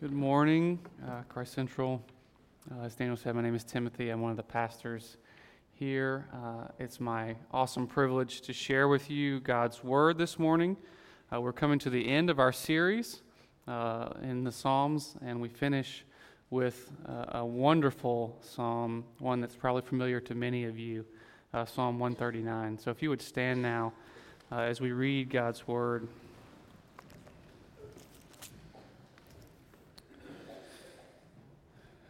Good morning, uh, Christ Central. Uh, as Daniel said, my name is Timothy. I'm one of the pastors here. Uh, it's my awesome privilege to share with you God's Word this morning. Uh, we're coming to the end of our series uh, in the Psalms, and we finish with uh, a wonderful psalm, one that's probably familiar to many of you, Psalm 139. So if you would stand now as we read God's Word.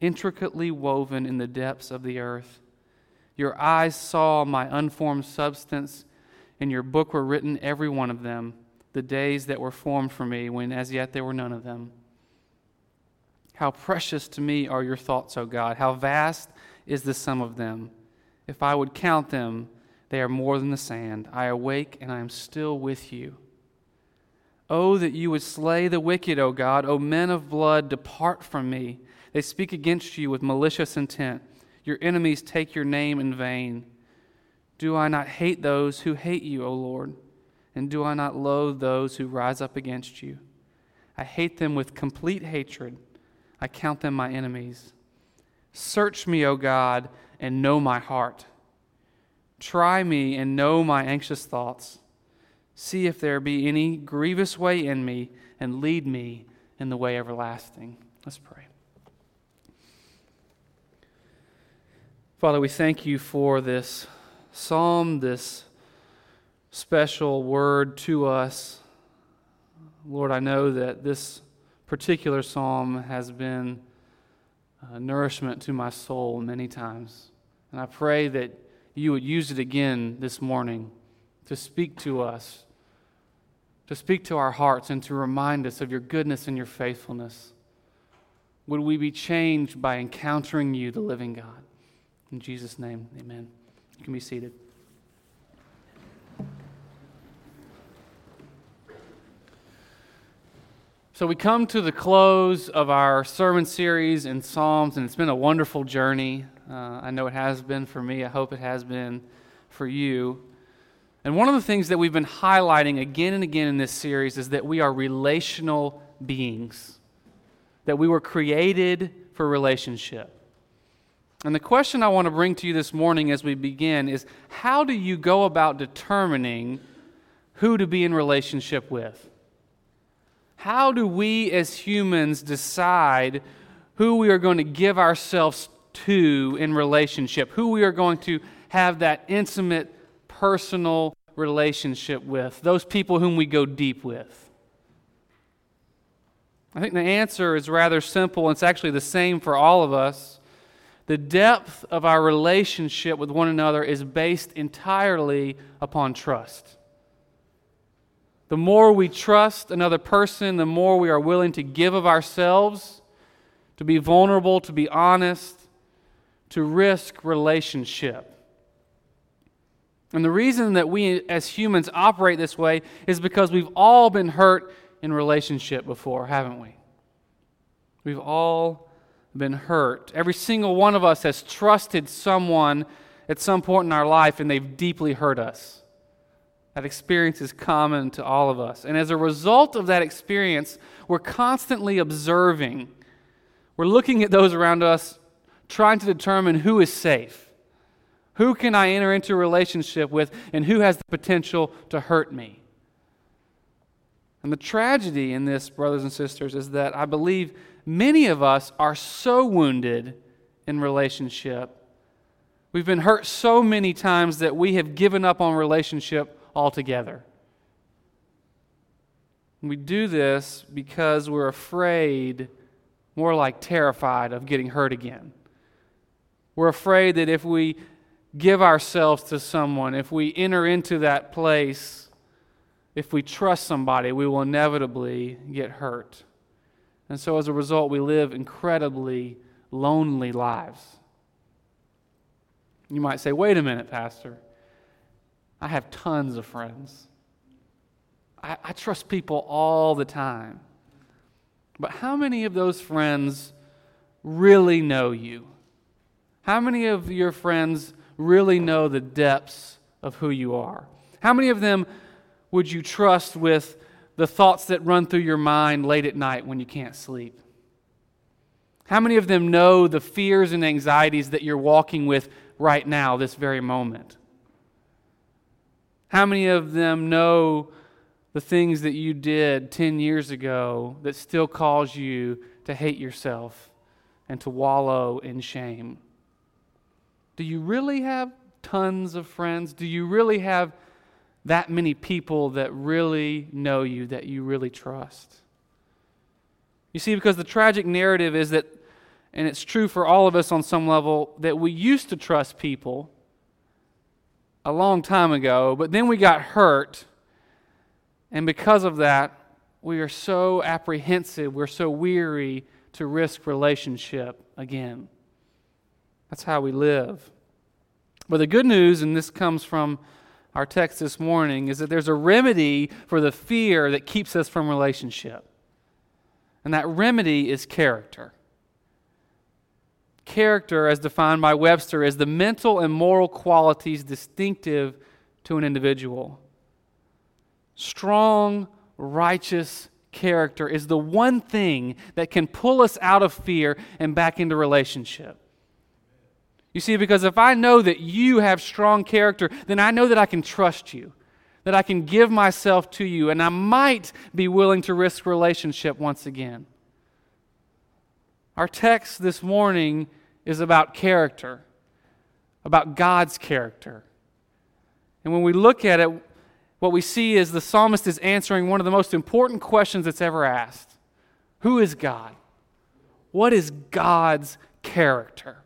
intricately woven in the depths of the earth. Your eyes saw my unformed substance. In your book were written, every one of them, the days that were formed for me, when as yet there were none of them. How precious to me are your thoughts, O God! How vast is the sum of them! If I would count them, they are more than the sand. I awake and I am still with you. Oh, that you would slay the wicked, O God! O men of blood, depart from me. They speak against you with malicious intent. Your enemies take your name in vain. Do I not hate those who hate you, O Lord? And do I not loathe those who rise up against you? I hate them with complete hatred. I count them my enemies. Search me, O God, and know my heart. Try me and know my anxious thoughts. See if there be any grievous way in me, and lead me in the way everlasting. Let's pray. Father, we thank you for this psalm, this special word to us. Lord, I know that this particular psalm has been nourishment to my soul many times. And I pray that you would use it again this morning to speak to us, to speak to our hearts, and to remind us of your goodness and your faithfulness. Would we be changed by encountering you, the living God? In Jesus' name, amen. You can be seated. So, we come to the close of our sermon series in Psalms, and it's been a wonderful journey. Uh, I know it has been for me. I hope it has been for you. And one of the things that we've been highlighting again and again in this series is that we are relational beings, that we were created for relationship. And the question I want to bring to you this morning as we begin is how do you go about determining who to be in relationship with? How do we as humans decide who we are going to give ourselves to in relationship, who we are going to have that intimate, personal relationship with, those people whom we go deep with? I think the answer is rather simple. It's actually the same for all of us. The depth of our relationship with one another is based entirely upon trust. The more we trust another person, the more we are willing to give of ourselves, to be vulnerable, to be honest, to risk relationship. And the reason that we as humans operate this way is because we've all been hurt in relationship before, haven't we? We've all been hurt. Every single one of us has trusted someone at some point in our life and they've deeply hurt us. That experience is common to all of us. And as a result of that experience, we're constantly observing. We're looking at those around us, trying to determine who is safe. Who can I enter into a relationship with, and who has the potential to hurt me? And the tragedy in this, brothers and sisters, is that I believe many of us are so wounded in relationship. We've been hurt so many times that we have given up on relationship altogether. We do this because we're afraid, more like terrified, of getting hurt again. We're afraid that if we give ourselves to someone, if we enter into that place, if we trust somebody, we will inevitably get hurt. And so as a result, we live incredibly lonely lives. You might say, wait a minute, Pastor. I have tons of friends. I, I, trust people all the time. But how many of those friends really know you? How many of your friends really know the depths of who you are? How many of them would you trust with the thoughts that run through your mind late at night when you can't sleep? How many of them know the fears and anxieties that you're walking with right now, this very moment? How many of them know the things that you did 10 years ago that still cause you to hate yourself and to wallow in shame? Do you really have tons of friends? Do you really have that many people that really know you, that you really trust. You see, because the tragic narrative is that, and it's true for all of us on some level, that we used to trust people a long time ago, but then we got hurt, and because of that, we are so apprehensive, we're so weary to risk relationship again. That's how we live. But the good news, and this comes from our text this morning is that there's a remedy for the fear that keeps us from relationship. And that remedy is character. Character, as defined by Webster, is the mental and moral qualities distinctive to an individual. Strong, righteous character is the one thing that can pull us out of fear and back into relationship. You see, because if I know that you have strong character, then I know that I can trust you, that I can give myself to you, and I might be willing to risk relationship once again. Our text this morning is about character, about God's character. And when we look at it, what we see is the psalmist is answering one of the most important questions that's ever asked Who is God? What is God's character?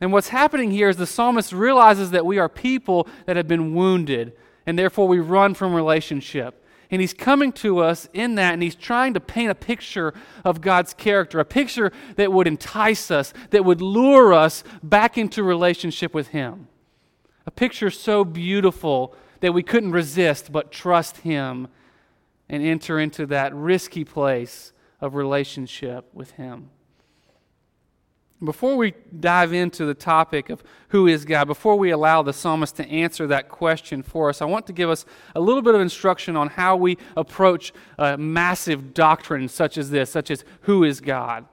And what's happening here is the psalmist realizes that we are people that have been wounded, and therefore we run from relationship. And he's coming to us in that, and he's trying to paint a picture of God's character, a picture that would entice us, that would lure us back into relationship with him. A picture so beautiful that we couldn't resist but trust him and enter into that risky place of relationship with him. Before we dive into the topic of who is God, before we allow the psalmist to answer that question for us, I want to give us a little bit of instruction on how we approach a massive doctrine such as this, such as who is God.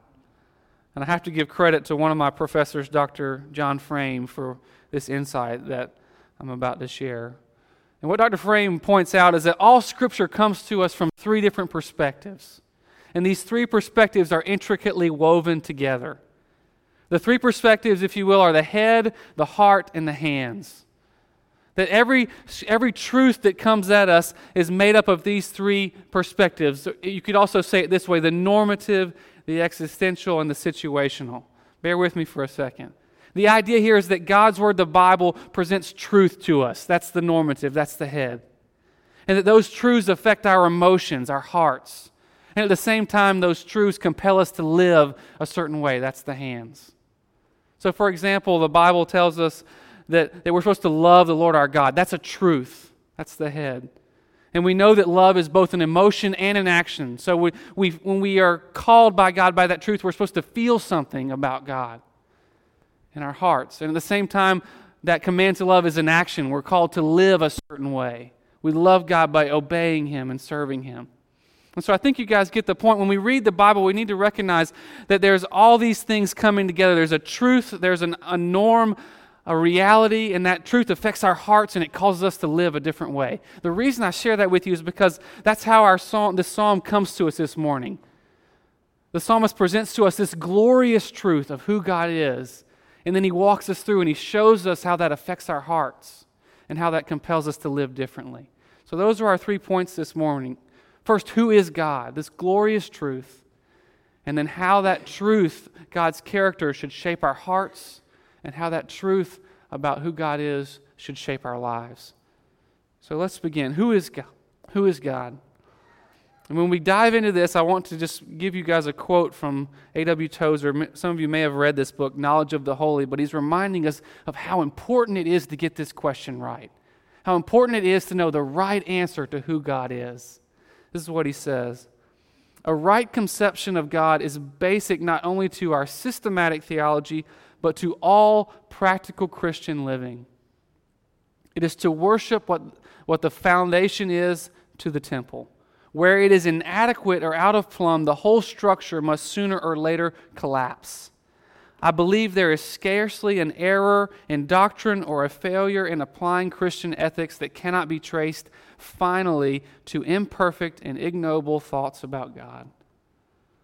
And I have to give credit to one of my professors, Dr. John Frame, for this insight that I'm about to share. And what Dr. Frame points out is that all Scripture comes to us from three different perspectives. And these three perspectives are intricately woven together. The three perspectives, if you will, are the head, the heart, and the hands. That every, every truth that comes at us is made up of these three perspectives. You could also say it this way the normative, the existential, and the situational. Bear with me for a second. The idea here is that God's Word, the Bible, presents truth to us. That's the normative, that's the head. And that those truths affect our emotions, our hearts. And at the same time, those truths compel us to live a certain way. That's the hands. So, for example, the Bible tells us that, that we're supposed to love the Lord our God. That's a truth, that's the head. And we know that love is both an emotion and an action. So we, we, when we are called by God by that truth, we're supposed to feel something about God in our hearts. And at the same time, that command to love is an action. We're called to live a certain way. We love God by obeying Him and serving Him. And so I think you guys get the point. When we read the Bible, we need to recognize that there's all these things coming together. There's a truth, there's an, a norm, a reality, and that truth affects our hearts and it causes us to live a different way. The reason I share that with you is because that's how our psalm, this psalm comes to us this morning. The psalmist presents to us this glorious truth of who God is, and then he walks us through and he shows us how that affects our hearts and how that compels us to live differently. So, those are our three points this morning. First, who is God? This glorious truth. And then, how that truth, God's character, should shape our hearts and how that truth about who God is should shape our lives. So let's begin. Who is God? Who is God? And when we dive into this, I want to just give you guys a quote from A.W. Tozer. Some of you may have read this book, Knowledge of the Holy, but he's reminding us of how important it is to get this question right. How important it is to know the right answer to who God is. This is what he says A right conception of God is basic not only to our systematic theology, but to all practical Christian living. It is to worship what, what the foundation is to the temple. Where it is inadequate or out of plumb, the whole structure must sooner or later collapse. I believe there is scarcely an error in doctrine or a failure in applying Christian ethics that cannot be traced finally to imperfect and ignoble thoughts about God.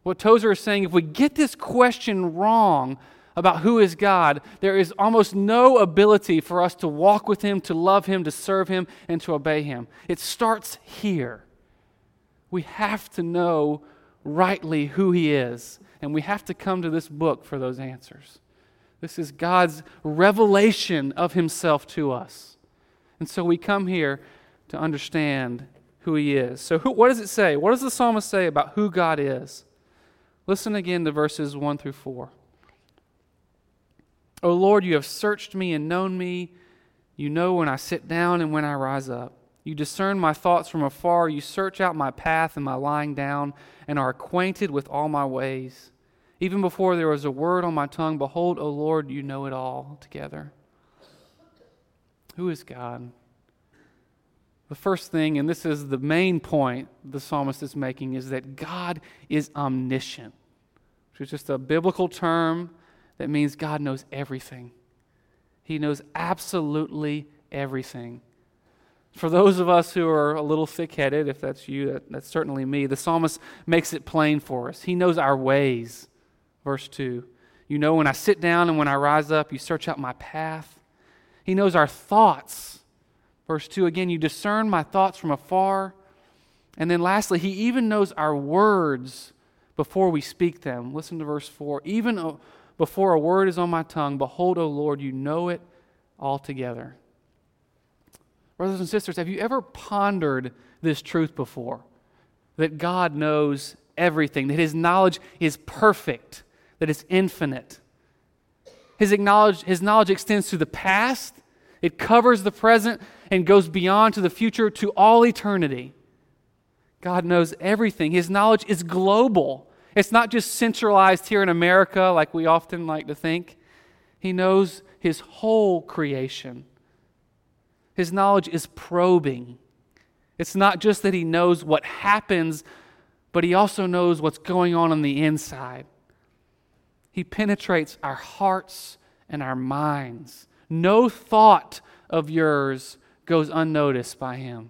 What Tozer is saying, if we get this question wrong, about who is God, there is almost no ability for us to walk with Him, to love Him, to serve Him, and to obey Him. It starts here. We have to know rightly who He is, and we have to come to this book for those answers. This is God's revelation of Himself to us. And so we come here to understand who He is. So, who, what does it say? What does the psalmist say about who God is? Listen again to verses 1 through 4. O Lord, you have searched me and known me. You know when I sit down and when I rise up. You discern my thoughts from afar. You search out my path and my lying down, and are acquainted with all my ways. Even before there was a word on my tongue, behold, O Lord, you know it all together. Who is God? The first thing, and this is the main point the psalmist is making, is that God is omniscient, which is just a biblical term that means God knows everything. He knows absolutely everything. For those of us who are a little thick headed, if that's you, that, that's certainly me, the psalmist makes it plain for us. He knows our ways. Verse 2 You know when I sit down and when I rise up, you search out my path. He knows our thoughts. Verse 2 again, you discern my thoughts from afar. And then lastly, he even knows our words before we speak them. Listen to verse 4. Even uh, before a word is on my tongue, behold, O Lord, you know it altogether. Brothers and sisters, have you ever pondered this truth before? That God knows everything, that His knowledge is perfect, that it's infinite. His, acknowledge, his knowledge extends to the past, it covers the present, and goes beyond to the future to all eternity. God knows everything. His knowledge is global. It's not just centralized here in America like we often like to think. He knows his whole creation. His knowledge is probing. It's not just that he knows what happens, but he also knows what's going on on the inside. He penetrates our hearts and our minds. No thought of yours goes unnoticed by him.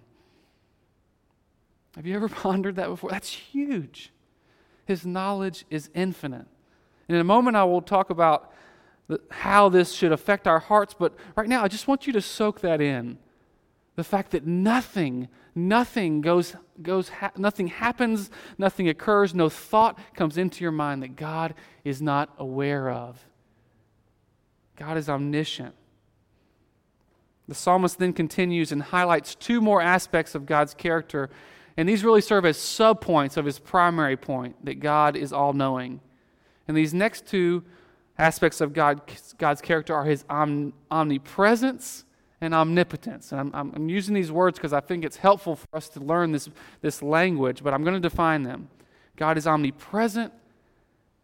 Have you ever pondered that before? That's huge. His knowledge is infinite. And in a moment, I will talk about how this should affect our hearts, but right now, I just want you to soak that in. The fact that nothing, nothing goes, goes ha- nothing happens, nothing occurs, no thought comes into your mind that God is not aware of. God is omniscient. The psalmist then continues and highlights two more aspects of God's character and these really serve as subpoints of his primary point that God is all knowing. And these next two aspects of God, God's character are his omnipresence and omnipotence. And I'm, I'm using these words because I think it's helpful for us to learn this, this language, but I'm going to define them. God is omnipresent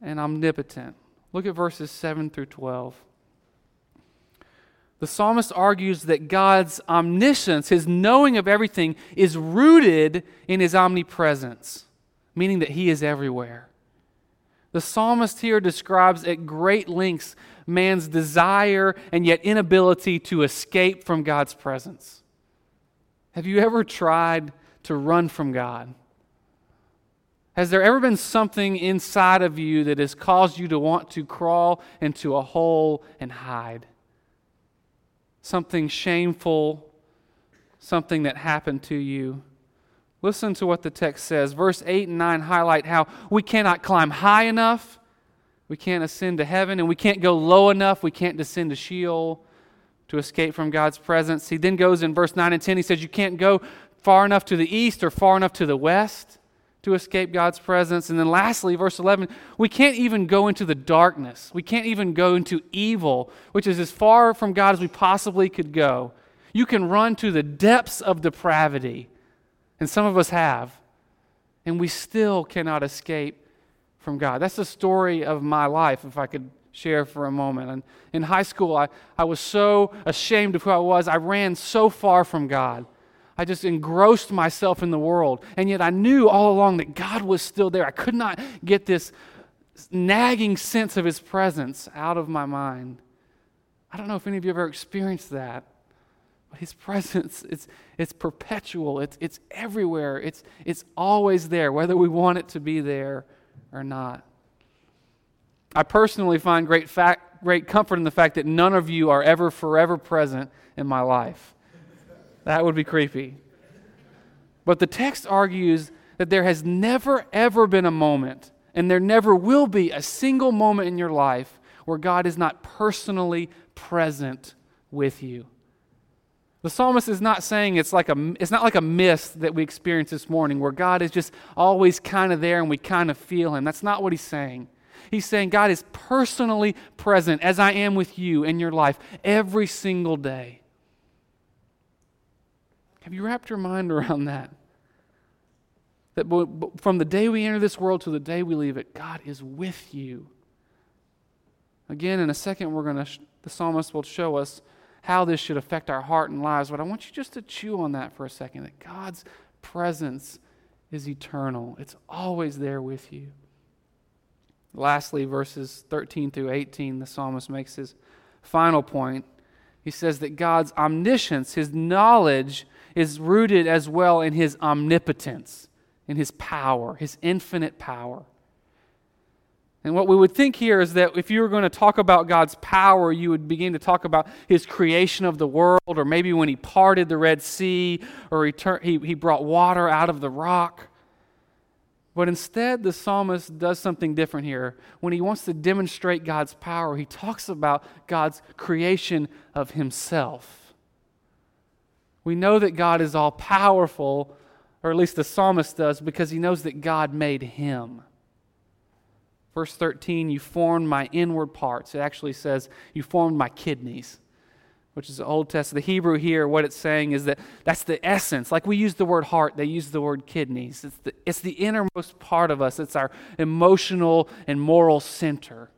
and omnipotent. Look at verses 7 through 12. The psalmist argues that God's omniscience, his knowing of everything, is rooted in his omnipresence, meaning that he is everywhere. The psalmist here describes at great lengths man's desire and yet inability to escape from God's presence. Have you ever tried to run from God? Has there ever been something inside of you that has caused you to want to crawl into a hole and hide? Something shameful, something that happened to you. Listen to what the text says. Verse 8 and 9 highlight how we cannot climb high enough, we can't ascend to heaven, and we can't go low enough, we can't descend to Sheol to escape from God's presence. He then goes in verse 9 and 10, he says, You can't go far enough to the east or far enough to the west to escape God's presence. And then lastly, verse 11, we can't even go into the darkness. We can't even go into evil, which is as far from God as we possibly could go. You can run to the depths of depravity and some of us have. And we still cannot escape from God. That's the story of my life, if I could share for a moment. And in high school, I, I was so ashamed of who I was. I ran so far from God. I just engrossed myself in the world. And yet I knew all along that God was still there. I could not get this nagging sense of His presence out of my mind. I don't know if any of you ever experienced that. His presence, it's, it's perpetual, it's, it's everywhere, it's, it's always there, whether we want it to be there or not. I personally find great, fact, great comfort in the fact that none of you are ever forever present in my life. That would be creepy. But the text argues that there has never, ever been a moment, and there never will be a single moment in your life where God is not personally present with you. The psalmist is not saying it's like a it's not like a mist that we experienced this morning where God is just always kind of there and we kind of feel him. That's not what he's saying. He's saying God is personally present as I am with you in your life every single day. Have you wrapped your mind around that? That from the day we enter this world to the day we leave it, God is with you. Again, in a second, we're going to, the psalmist will show us how this should affect our heart and lives, but I want you just to chew on that for a second that God's presence is eternal, it's always there with you. Lastly, verses 13 through 18, the psalmist makes his final point. He says that God's omniscience, his knowledge, is rooted as well in his omnipotence, in his power, his infinite power. And what we would think here is that if you were going to talk about God's power, you would begin to talk about his creation of the world, or maybe when he parted the Red Sea, or he, tur- he, he brought water out of the rock. But instead, the psalmist does something different here. When he wants to demonstrate God's power, he talks about God's creation of himself. We know that God is all powerful, or at least the psalmist does, because he knows that God made him. Verse 13, you formed my inward parts. It actually says, you formed my kidneys, which is the Old Testament. The Hebrew here, what it's saying is that that's the essence. Like we use the word heart, they use the word kidneys. It's the, it's the innermost part of us, it's our emotional and moral center.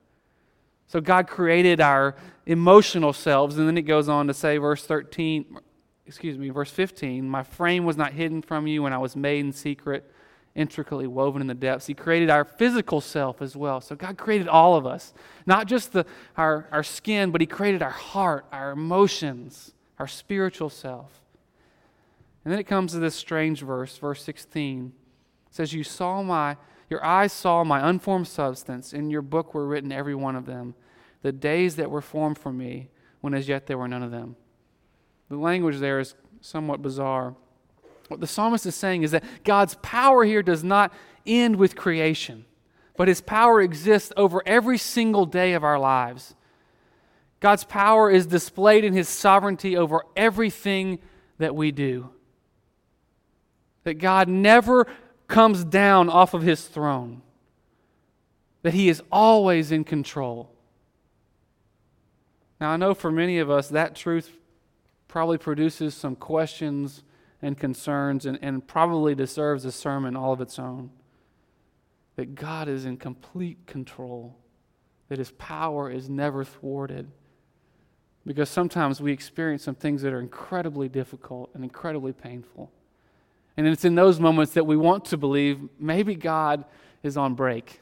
So God created our emotional selves, and then it goes on to say, verse 13, excuse me, verse 15, my frame was not hidden from you when I was made in secret intricately woven in the depths. He created our physical self as well. So God created all of us, not just the, our, our skin, but He created our heart, our emotions, our spiritual self. And then it comes to this strange verse, verse 16. It says, You saw my, your eyes saw my unformed substance. In your book were written every one of them, the days that were formed for me, when as yet there were none of them. The language there is somewhat bizarre. What the psalmist is saying is that God's power here does not end with creation, but his power exists over every single day of our lives. God's power is displayed in his sovereignty over everything that we do. That God never comes down off of his throne, that he is always in control. Now, I know for many of us that truth probably produces some questions and concerns and, and probably deserves a sermon all of its own. That God is in complete control, that his power is never thwarted. Because sometimes we experience some things that are incredibly difficult and incredibly painful. And it's in those moments that we want to believe maybe God is on break.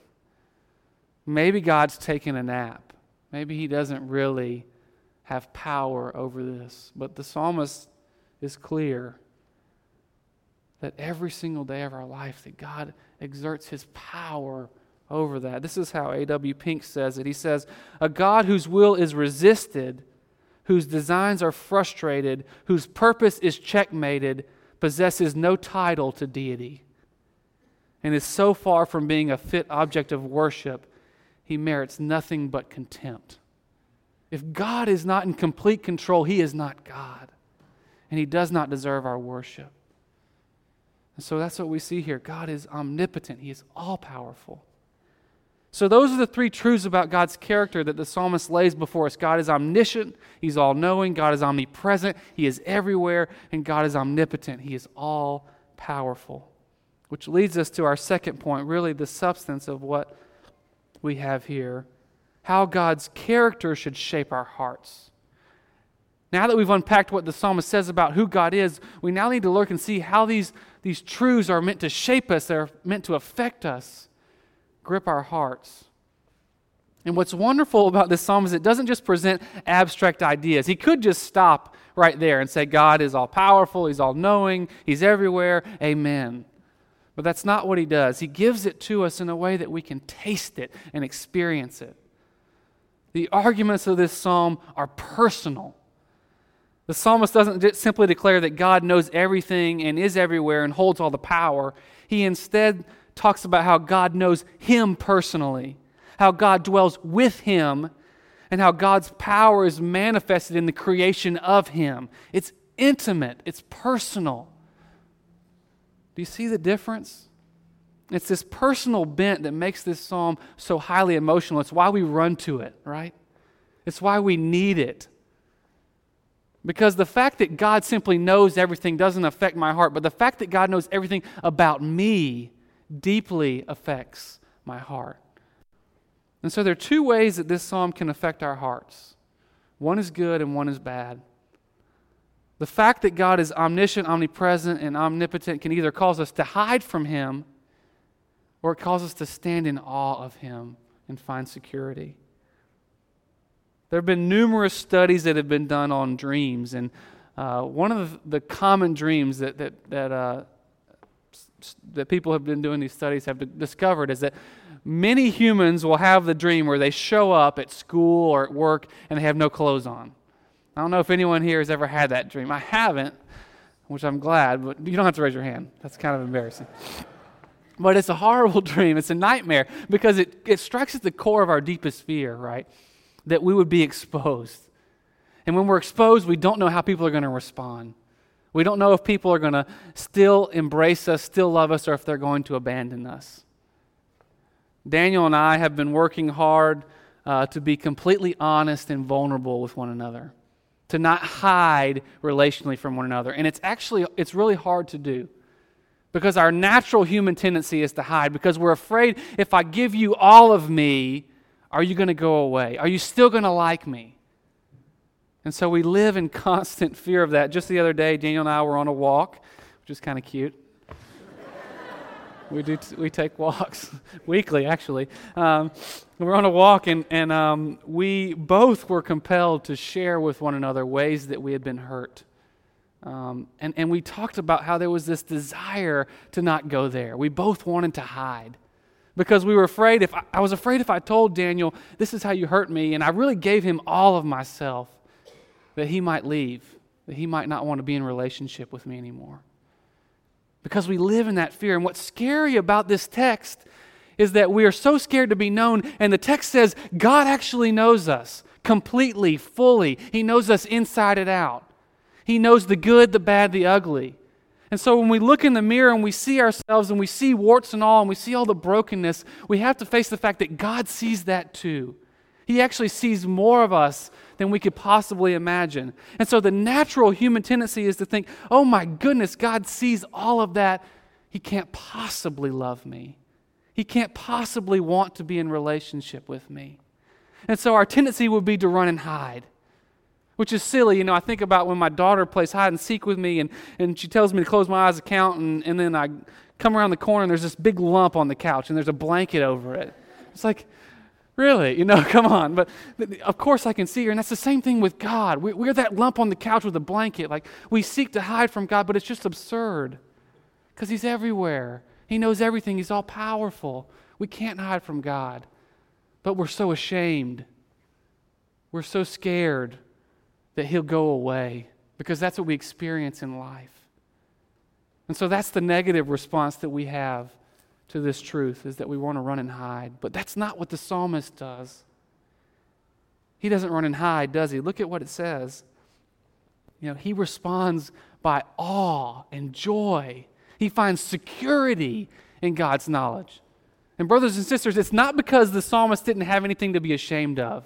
Maybe God's taking a nap. Maybe he doesn't really have power over this. But the psalmist is clear that every single day of our life that God exerts his power over that. This is how A.W. Pink says it. He says, "A God whose will is resisted, whose designs are frustrated, whose purpose is checkmated, possesses no title to deity." And is so far from being a fit object of worship, he merits nothing but contempt. If God is not in complete control, he is not God. And he does not deserve our worship. And so that's what we see here. God is omnipotent, He is all powerful. So, those are the three truths about God's character that the psalmist lays before us God is omniscient, He's all knowing, God is omnipresent, He is everywhere, and God is omnipotent, He is all powerful. Which leads us to our second point, really the substance of what we have here how God's character should shape our hearts. Now that we've unpacked what the psalmist says about who God is, we now need to look and see how these, these truths are meant to shape us, they're meant to affect us, grip our hearts. And what's wonderful about this psalm is it doesn't just present abstract ideas. He could just stop right there and say, God is all powerful, He's all knowing, He's everywhere, amen. But that's not what He does. He gives it to us in a way that we can taste it and experience it. The arguments of this psalm are personal. The psalmist doesn't simply declare that God knows everything and is everywhere and holds all the power. He instead talks about how God knows him personally, how God dwells with him, and how God's power is manifested in the creation of him. It's intimate, it's personal. Do you see the difference? It's this personal bent that makes this psalm so highly emotional. It's why we run to it, right? It's why we need it. Because the fact that God simply knows everything doesn't affect my heart, but the fact that God knows everything about me deeply affects my heart. And so there are two ways that this psalm can affect our hearts one is good and one is bad. The fact that God is omniscient, omnipresent, and omnipotent can either cause us to hide from Him or it calls us to stand in awe of Him and find security. There have been numerous studies that have been done on dreams, and uh, one of the, common dreams that, that, that, uh, that people have been doing these studies have discovered is that many humans will have the dream where they show up at school or at work and they have no clothes on. I don't know if anyone here has ever had that dream. I haven't, which I'm glad, but you don't have to raise your hand. That's kind of embarrassing. But it's a horrible dream. It's a nightmare because it, it strikes at the core of our deepest fear, right? That we would be exposed. And when we're exposed, we don't know how people are going to respond. We don't know if people are going to still embrace us, still love us, or if they're going to abandon us. Daniel and I have been working hard uh, to be completely honest and vulnerable with one another, to not hide relationally from one another. And it's actually, it's really hard to do because our natural human tendency is to hide because we're afraid if I give you all of me, are you going to go away? Are you still going to like me? And so we live in constant fear of that. Just the other day, Daniel and I were on a walk, which is kind of cute. we do t- we take walks weekly, actually. Um, we are on a walk, and, and um, we both were compelled to share with one another ways that we had been hurt. Um, and, and we talked about how there was this desire to not go there. We both wanted to hide because we were afraid if I, I, was afraid if I told Daniel, this is how you hurt me, and I really gave him all of myself, that he might leave, that he might not want to be in relationship with me anymore. Because we live in that fear. And what's scary about this text is that we are so scared to be known, and the text says God actually knows us completely, fully. He knows us inside and out. He knows the good, the bad, the ugly. And so when we look in the mirror and we see ourselves and we see warts and all and we see all the brokenness, we have to face the fact that God sees that too. He actually sees more of us than we could possibly imagine. And so the natural human tendency is to think, oh my goodness, God sees all of that. He can't possibly love me. He can't possibly want to be in relationship with me. And so our tendency would be to run and hide, which is silly. You know, I think about when my daughter plays hide and seek with me and, and she tells me to close my eyes and count, and, and then I come around the corner and there's this big lump on the couch and there's a blanket over it. It's like, Really? You know, come on. But of course I can see her. And that's the same thing with God. We're that lump on the couch with a blanket. Like we seek to hide from God, but it's just absurd because He's everywhere. He knows everything, He's all powerful. We can't hide from God. But we're so ashamed. We're so scared that He'll go away because that's what we experience in life. And so that's the negative response that we have to this truth is that we want to run and hide. But that's not what the psalmist does. He doesn't run and hide, does he? Look at what it says. You know, he responds by awe and joy. He finds security in God's knowledge. And, brothers and sisters, it's not because the psalmist didn't have anything to be ashamed of.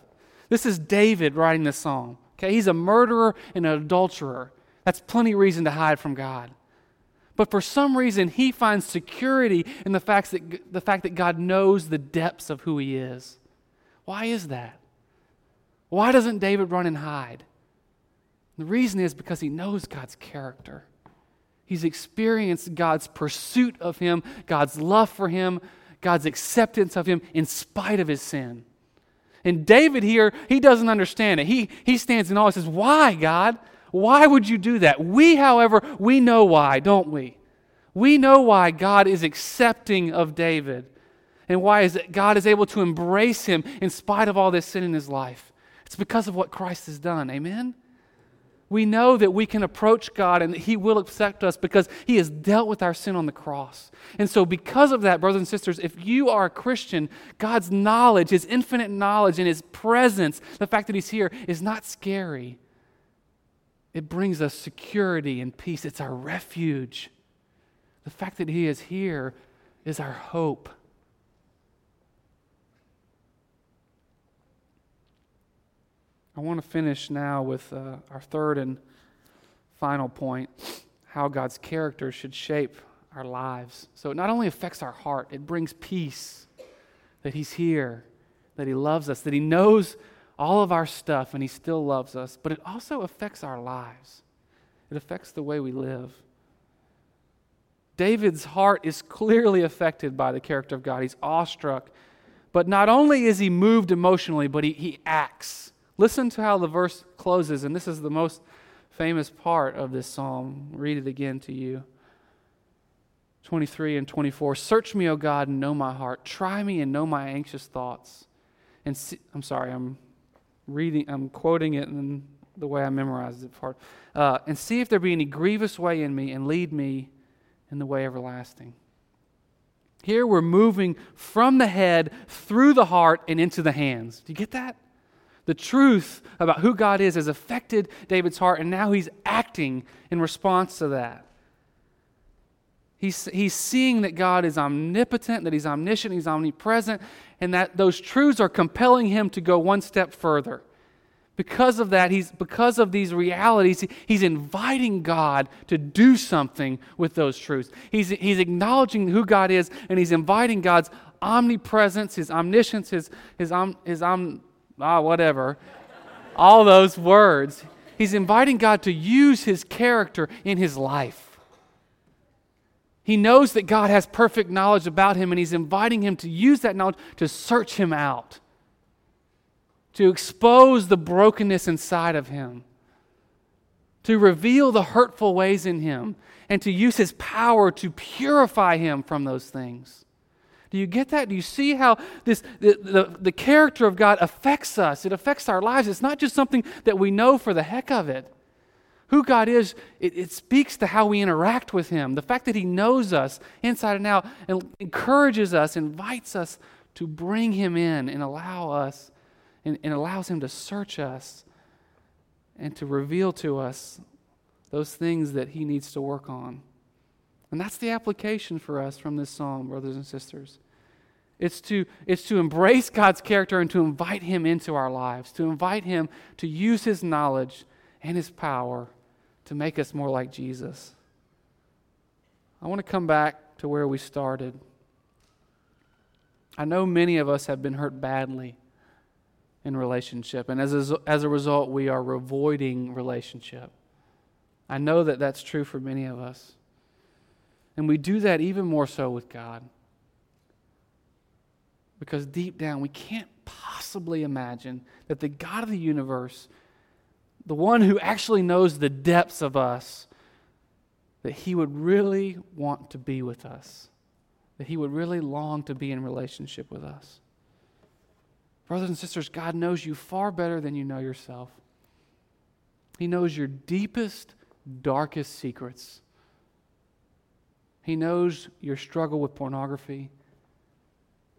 This is David writing this song. Okay, he's a murderer and an adulterer. That's plenty of reason to hide from God. But for some reason, he finds security in the fact that, the fact that God knows the depths of who he is. Why is that? Why doesn't David run and hide? The reason is because he knows God's character. He's experienced God's pursuit of him, God's love for him, God's acceptance of him in spite of his sin. And David here, he doesn't understand it. He, he stands in awe and says, Why, God? Why would you do that? We, however, we know why, don't we? We know why God is accepting of David and why is God is able to embrace him in spite of all this sin in his life. It's because of what Christ has done. Amen? We know that we can approach God and that He will accept us because He has dealt with our sin on the cross. And so, because of that, brothers and sisters, if you are a Christian, God's knowledge, His infinite knowledge, and His presence, the fact that He's here, is not scary it brings us security and peace. It's our refuge. The fact that He is here is our hope. I want to finish now with uh, our third and final point how God's character should shape our lives. So it not only affects our heart, it brings peace that He's here, that He loves us, that He knows all of our stuff and He still loves us, but it also affects our lives. It affects the way we live. David's heart is clearly affected by the character of God. He's awestruck. But not only is he moved emotionally, but he, he acts. Listen to how the verse closes, and this is the most famous part of this psalm. Read it again to you. 23 and 24. Search me, O God, and know my heart. Try me and know my anxious thoughts. And see, I'm sorry, I'm reading, I'm quoting it in the way I memorized it. Part. Uh, and see if there be any grievous way in me, and lead me in the way everlasting. Here we're moving from the head through the heart and into the hands. Do you get that? The truth about who God is has affected David's heart, and now he's acting in response to that. He's, he's seeing that God is omnipotent, that He's omniscient, He's omnipresent, and that those truths are compelling him to go one step further. Because of that, he's, because of these realities, he's inviting God to do something with those truths. He's, he's acknowledging who God is, and he's inviting God's omnipresence, his omniscience, his, his, om, his om, ah, whatever, all those words. He's inviting God to use his character in his life. He knows that God has perfect knowledge about him, and he's inviting him to use that knowledge to search him out, to expose the brokenness inside of him, to reveal the hurtful ways in him, and to use his power to purify him from those things. Do you get that? Do you see how this the, the, the character of God affects us? It affects our lives. It's not just something that we know for the heck of it who God is, it, it, speaks to how we interact with Him. The fact that He knows us inside and out and encourages us, invites us to bring Him in and allow us, and, and allows Him to search us and to reveal to us those things that He needs to work on. And that's the application for us from this psalm, brothers and sisters. It's to, it's to embrace God's character and to invite Him into our lives, to invite Him to use His knowledge and His power to make us more like Jesus. I want to come back to where we started. I know many of us have been hurt badly in relationship, and as a, as a result, we are avoiding relationship. I know that that's true for many of us. And we do that even more so with God. Because deep down, we can't possibly imagine that the God of the universe, the one who actually knows the depths of us, that he would really want to be with us, that he would really long to be in relationship with us. Brothers and sisters, God knows you far better than you know yourself. He knows your deepest, darkest secrets. He knows your struggle with pornography.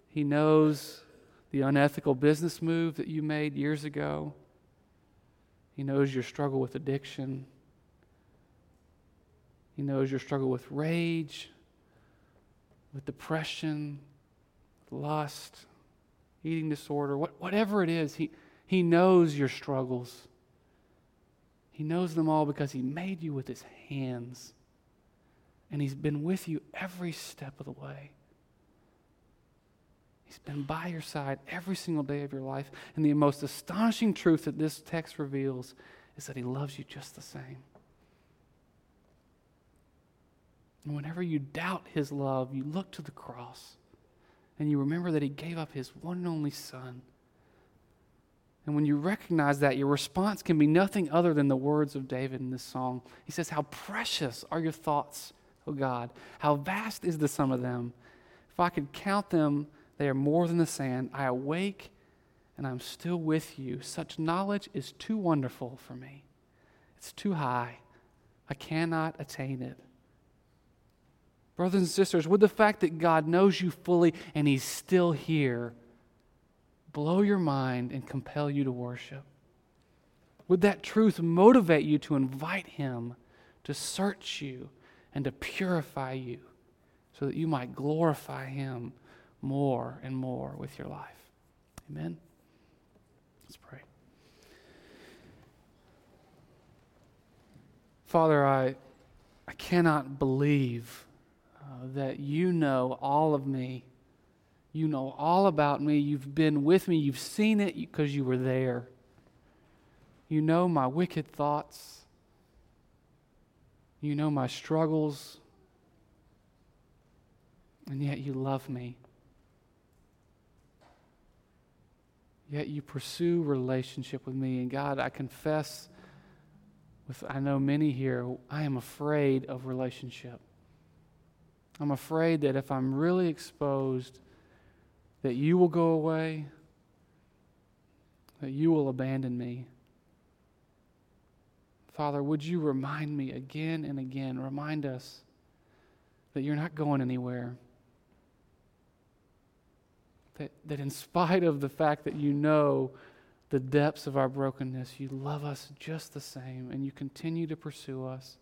He knows the unethical business move that you made years ago. He knows your struggle with addiction. He knows your struggle with rage, with depression, lust, eating disorder, what, whatever it is. He, he knows your struggles. He knows them all because He made you with His hands. And He's been with you every step of the way. He's been by your side every single day of your life. And the most astonishing truth that this text reveals is that He loves you just the same. And whenever you doubt His love, you look to the cross and you remember that He gave up His one and only Son. And when you recognize that, your response can be nothing other than the words of David in this song. He says, How precious are your thoughts, O God! How vast is the sum of them! If I could count them, they are more than the sand. I awake and I'm still with you. Such knowledge is too wonderful for me. It's too high. I cannot attain it. Brothers and sisters, would the fact that God knows you fully and He's still here blow your mind and compel you to worship? Would that truth motivate you to invite Him to search you and to purify you so that you might glorify Him more and more with your life. Amen? Let's pray. Father, I, I cannot believe uh, that you know all of me. You know all about me. You've been with me. You've seen it because you were there. You know my wicked thoughts. You know my struggles. And yet you love me. Yet you pursue relationship with me. And God, I confess with I know many here, I am afraid of relationship. I'm afraid that if I'm really exposed, that you will go away, that you will abandon me. Father, would you remind me again and again, remind us that you're not going anywhere that, that in spite of the fact that you know the depths of our brokenness, you love us just the same and you continue to pursue us.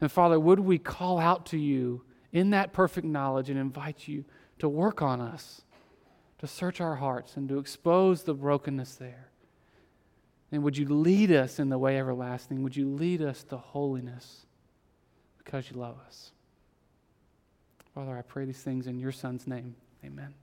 And Father, would we call out to you in that perfect knowledge and invite you to work on us, to search our hearts and to expose the brokenness there? And would you lead us in the way everlasting? Would you lead us to holiness because you love us? Father, I pray these things in your Son's name. Amen.